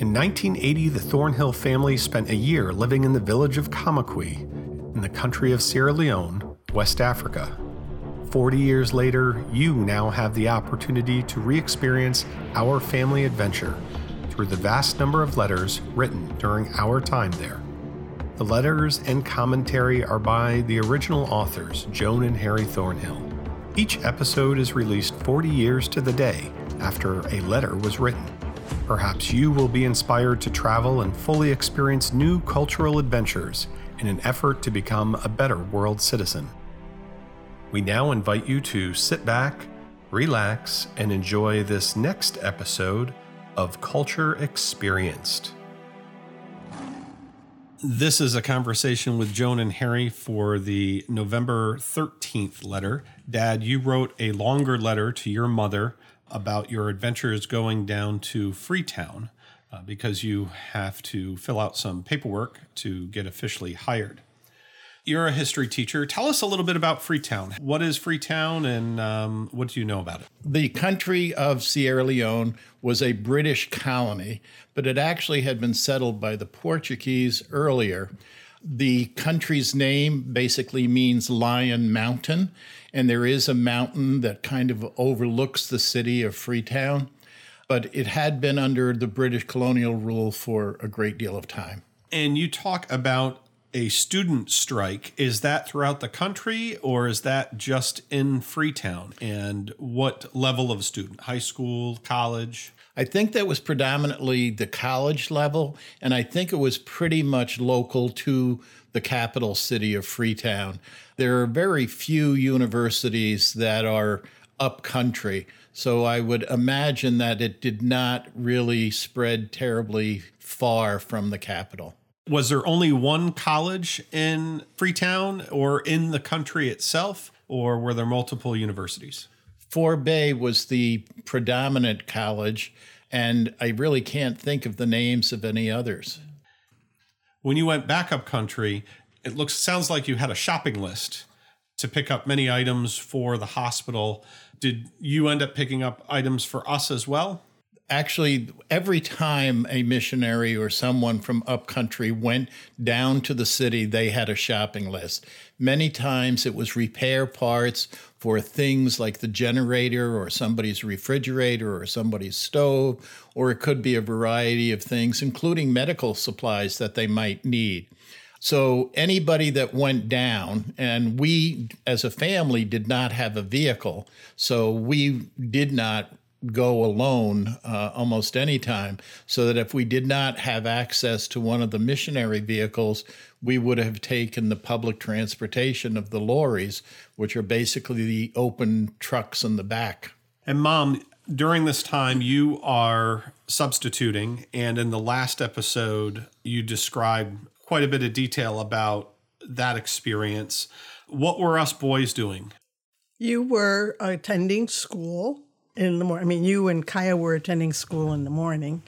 In 1980, the Thornhill family spent a year living in the village of Kamakwi in the country of Sierra Leone, West Africa. 40 years later, you now have the opportunity to re experience our family adventure through the vast number of letters written during our time there. The letters and commentary are by the original authors, Joan and Harry Thornhill. Each episode is released 40 years to the day after a letter was written. Perhaps you will be inspired to travel and fully experience new cultural adventures in an effort to become a better world citizen. We now invite you to sit back, relax, and enjoy this next episode of Culture Experienced. This is a conversation with Joan and Harry for the November 13th letter. Dad, you wrote a longer letter to your mother about your adventures going down to Freetown uh, because you have to fill out some paperwork to get officially hired. You're a history teacher. Tell us a little bit about Freetown. What is Freetown and um, what do you know about it? The country of Sierra Leone was a British colony, but it actually had been settled by the Portuguese earlier. The country's name basically means Lion Mountain, and there is a mountain that kind of overlooks the city of Freetown, but it had been under the British colonial rule for a great deal of time. And you talk about a student strike. Is that throughout the country or is that just in Freetown? And what level of student? High school, college? I think that was predominantly the college level, and I think it was pretty much local to the capital city of Freetown. There are very few universities that are up country, so I would imagine that it did not really spread terribly far from the capital was there only one college in Freetown or in the country itself, or were there multiple universities? Fourah Bay was the predominant college, and I really can't think of the names of any others. When you went back up country, it looks sounds like you had a shopping list to pick up many items for the hospital. Did you end up picking up items for us as well? Actually every time a missionary or someone from upcountry went down to the city they had a shopping list. Many times it was repair parts for things like the generator or somebody's refrigerator or somebody's stove or it could be a variety of things including medical supplies that they might need. So anybody that went down, and we as a family did not have a vehicle, so we did not go alone uh, almost any time, so that if we did not have access to one of the missionary vehicles, we would have taken the public transportation of the lorries, which are basically the open trucks in the back. And, Mom, during this time, you are substituting, and in the last episode, you described quite a bit of detail about that experience. What were us boys doing? You were attending school in the morning. I mean, you and Kyle were attending school in the morning.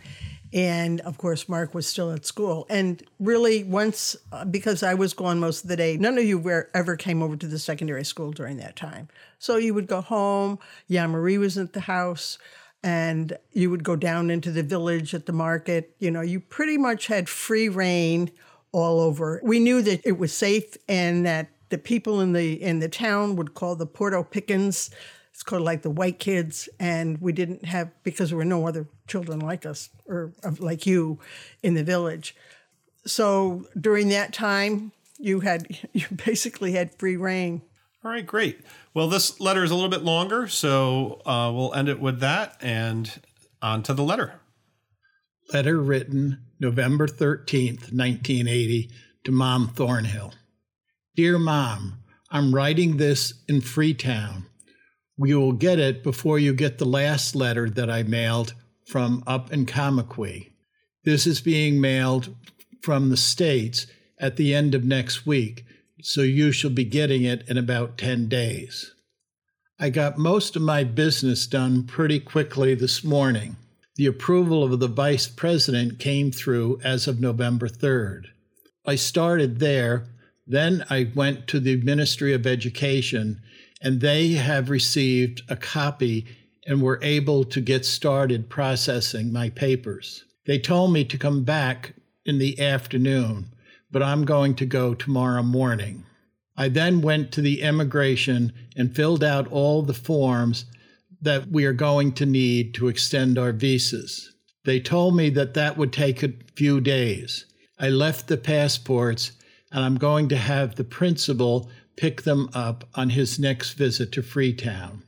And of course, Mark was still at school. And really, once, uh, because I was gone most of the day, none of you were, ever came over to the secondary school during that time. So you would go home, Yeah, Marie was at the house, and you would go down into the village at the market. You know, you pretty much had free reign all over. We knew that it was safe and that the people in the in the town would call the Porto Pickens it's called like the white kids, and we didn't have because there were no other children like us or like you in the village. So during that time, you had you basically had free reign. All right, great. Well, this letter is a little bit longer, so uh, we'll end it with that and on to the letter. Letter written November 13th, 1980, to Mom Thornhill. Dear Mom, I'm writing this in Freetown you will get it before you get the last letter that I mailed from up in Kamakwi. This is being mailed from the States at the end of next week, so you shall be getting it in about 10 days. I got most of my business done pretty quickly this morning. The approval of the vice president came through as of November 3rd. I started there, then I went to the Ministry of Education and they have received a copy and were able to get started processing my papers. They told me to come back in the afternoon, but I'm going to go tomorrow morning. I then went to the immigration and filled out all the forms that we are going to need to extend our visas. They told me that that would take a few days. I left the passports and I'm going to have the principal pick them up on his next visit to Freetown.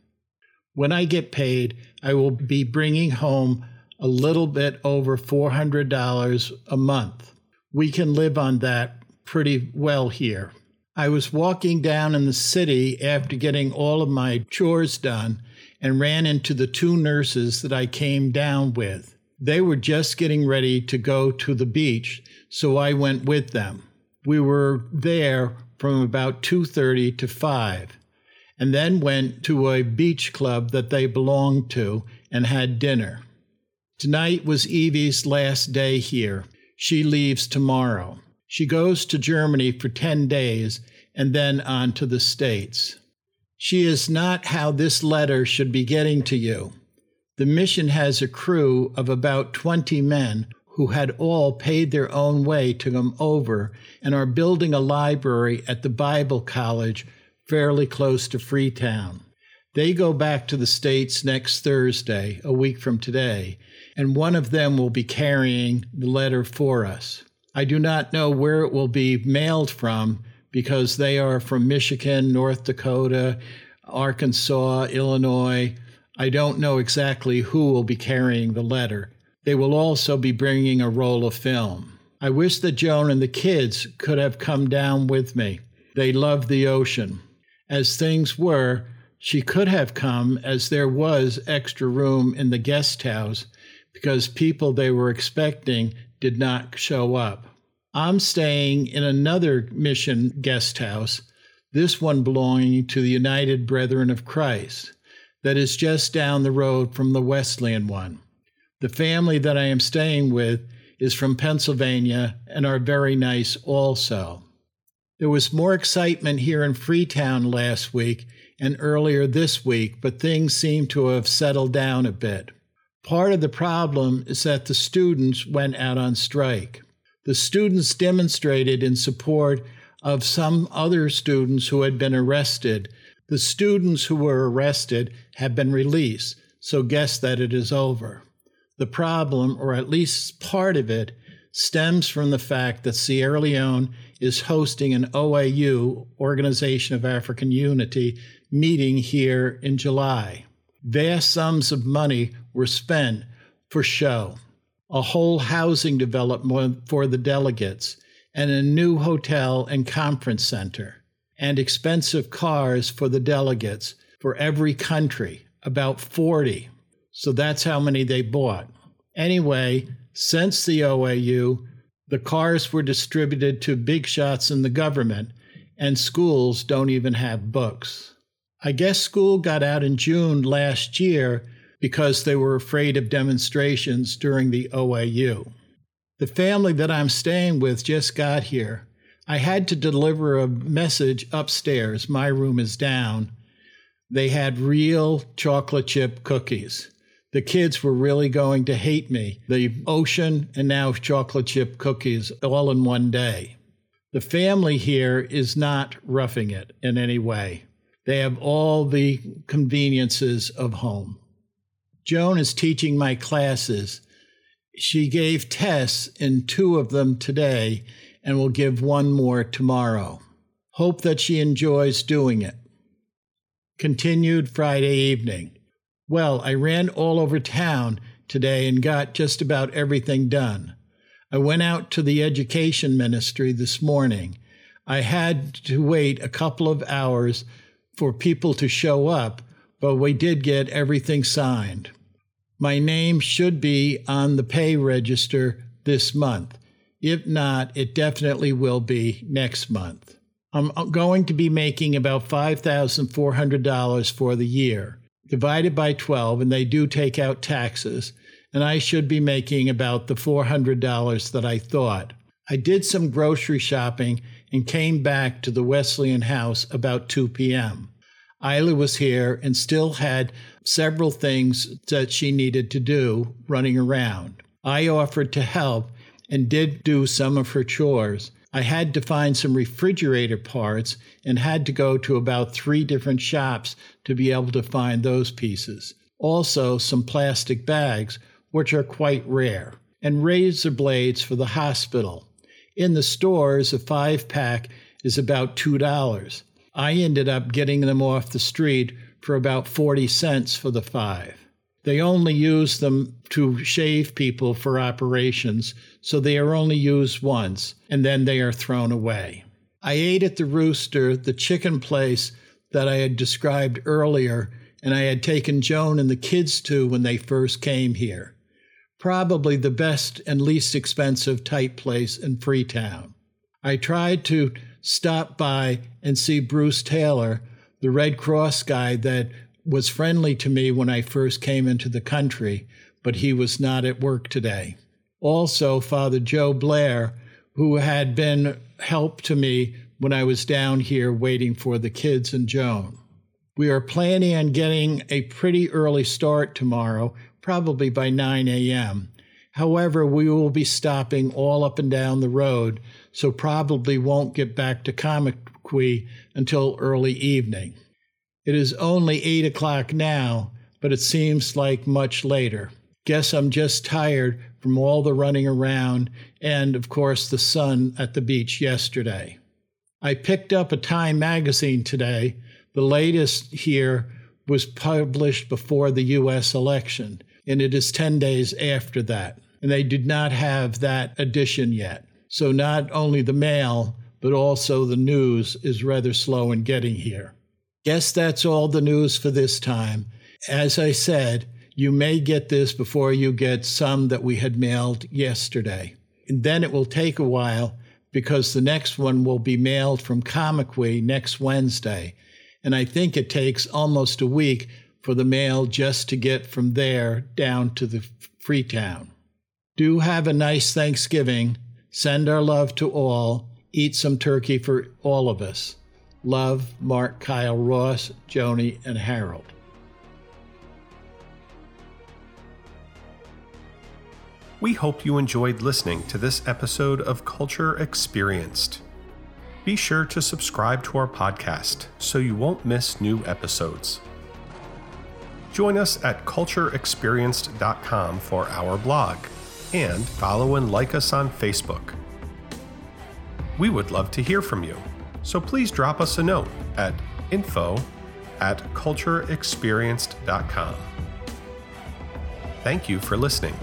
When I get paid, I will be bringing home a little bit over $400 a month. We can live on that pretty well here. I was walking down in the city after getting all of my chores done and ran into the two nurses that I came down with. They were just getting ready to go to the beach, so I went with them. We were there from about 2:30 to 5 and then went to a beach club that they belonged to and had dinner. Tonight was Evie's last day here. She leaves tomorrow. She goes to Germany for 10 days and then on to the States. She is not how this letter should be getting to you. The mission has a crew of about 20 men who had all paid their own way to come over and are building a library at the Bible College fairly close to Freetown. They go back to the States next Thursday, a week from today, and one of them will be carrying the letter for us. I do not know where it will be mailed from because they are from Michigan, North Dakota, Arkansas, Illinois. I don't know exactly who will be carrying the letter. They will also be bringing a roll of film. I wish that Joan and the kids could have come down with me. They love the ocean. As things were, she could have come as there was extra room in the guest house because people they were expecting did not show up. I'm staying in another mission guest house, this one belonging to the United Brethren of Christ, that is just down the road from the Wesleyan one. The family that I am staying with is from Pennsylvania and are very nice also. There was more excitement here in Freetown last week and earlier this week, but things seem to have settled down a bit. Part of the problem is that the students went out on strike. The students demonstrated in support of some other students who had been arrested. The students who were arrested have been released, so guess that it is over. The problem, or at least part of it, stems from the fact that Sierra Leone is hosting an OAU, Organization of African Unity, meeting here in July. Vast sums of money were spent for show, a whole housing development for the delegates, and a new hotel and conference center, and expensive cars for the delegates for every country, about 40. So that's how many they bought. Anyway, since the OAU, the cars were distributed to big shots in the government, and schools don't even have books. I guess school got out in June last year because they were afraid of demonstrations during the OAU. The family that I'm staying with just got here. I had to deliver a message upstairs. My room is down. They had real chocolate chip cookies. The kids were really going to hate me. The ocean and now chocolate chip cookies all in one day. The family here is not roughing it in any way. They have all the conveniences of home. Joan is teaching my classes. She gave tests in two of them today and will give one more tomorrow. Hope that she enjoys doing it. Continued Friday evening. Well, I ran all over town today and got just about everything done. I went out to the education ministry this morning. I had to wait a couple of hours for people to show up, but we did get everything signed. My name should be on the pay register this month. If not, it definitely will be next month. I'm uh, going to be making about $5,400 for the year, divided by 12, and they do take out taxes, and I should be making about the $400 that I thought. I did some grocery shopping and came back to the Wesleyan house about 2 p.m. Isla was here and still had several things that she needed to do running around. I offered to help and did do some of her chores. I had to find some refrigerator parts and had to go to about three different shops to be able to find those pieces. Also, some plastic bags, which are quite rare, and razor blades for the hospital. In the stores, a five pack is about $2. I ended up getting them off the street for about 40 cents for the five. They only use them to shave people for operations, so they are only used once, and then they are thrown away. I ate at the Rooster, the chicken place that I had described earlier, and I had taken Joan and the kids to when they first came here. Probably the best and least expensive type place in Freetown. I tried to stop by and see Bruce Taylor, the Red Cross guy that was friendly to me when I first came into the country, but he was not at work today. Also, Father Joe Blair, who had been help to me when I was down here waiting for the kids and Joan. We are planning on getting a pretty early start tomorrow, probably by 9 a.m. However, we will be stopping all up and down the road, so probably won't get back to Kamakwi until early evening. It is only eight o'clock now, but it seems like much later. Guess I'm just tired from all the running around and, of course, the sun at the beach yesterday. I picked up a Time magazine today. The latest here was published before the U.S. election, and it is 10 days after that. And they did not have that edition yet. So not only the mail, but also the news is rather slow in getting here. Guess that's all the news for this time. As I said, you may get this before you get some that we had mailed yesterday. And then it will take a while because the next one will be mailed from Kamakwi next Wednesday. And I think it takes almost a week for the mail just to get from there down to the Freetown. Do have a nice Thanksgiving. Send our love to all. Eat some turkey for all of us. Love, Mark, Kyle, Ross, Joni, and Harold. We hope you enjoyed listening to this episode of Culture Experienced. Be sure to subscribe to our podcast so you won't miss new episodes. Join us at cultureexperienced.com for our blog and follow and like us on Facebook. We would love to hear from you so please drop us a note at info at cultureexperienced.com. Thank you for listening.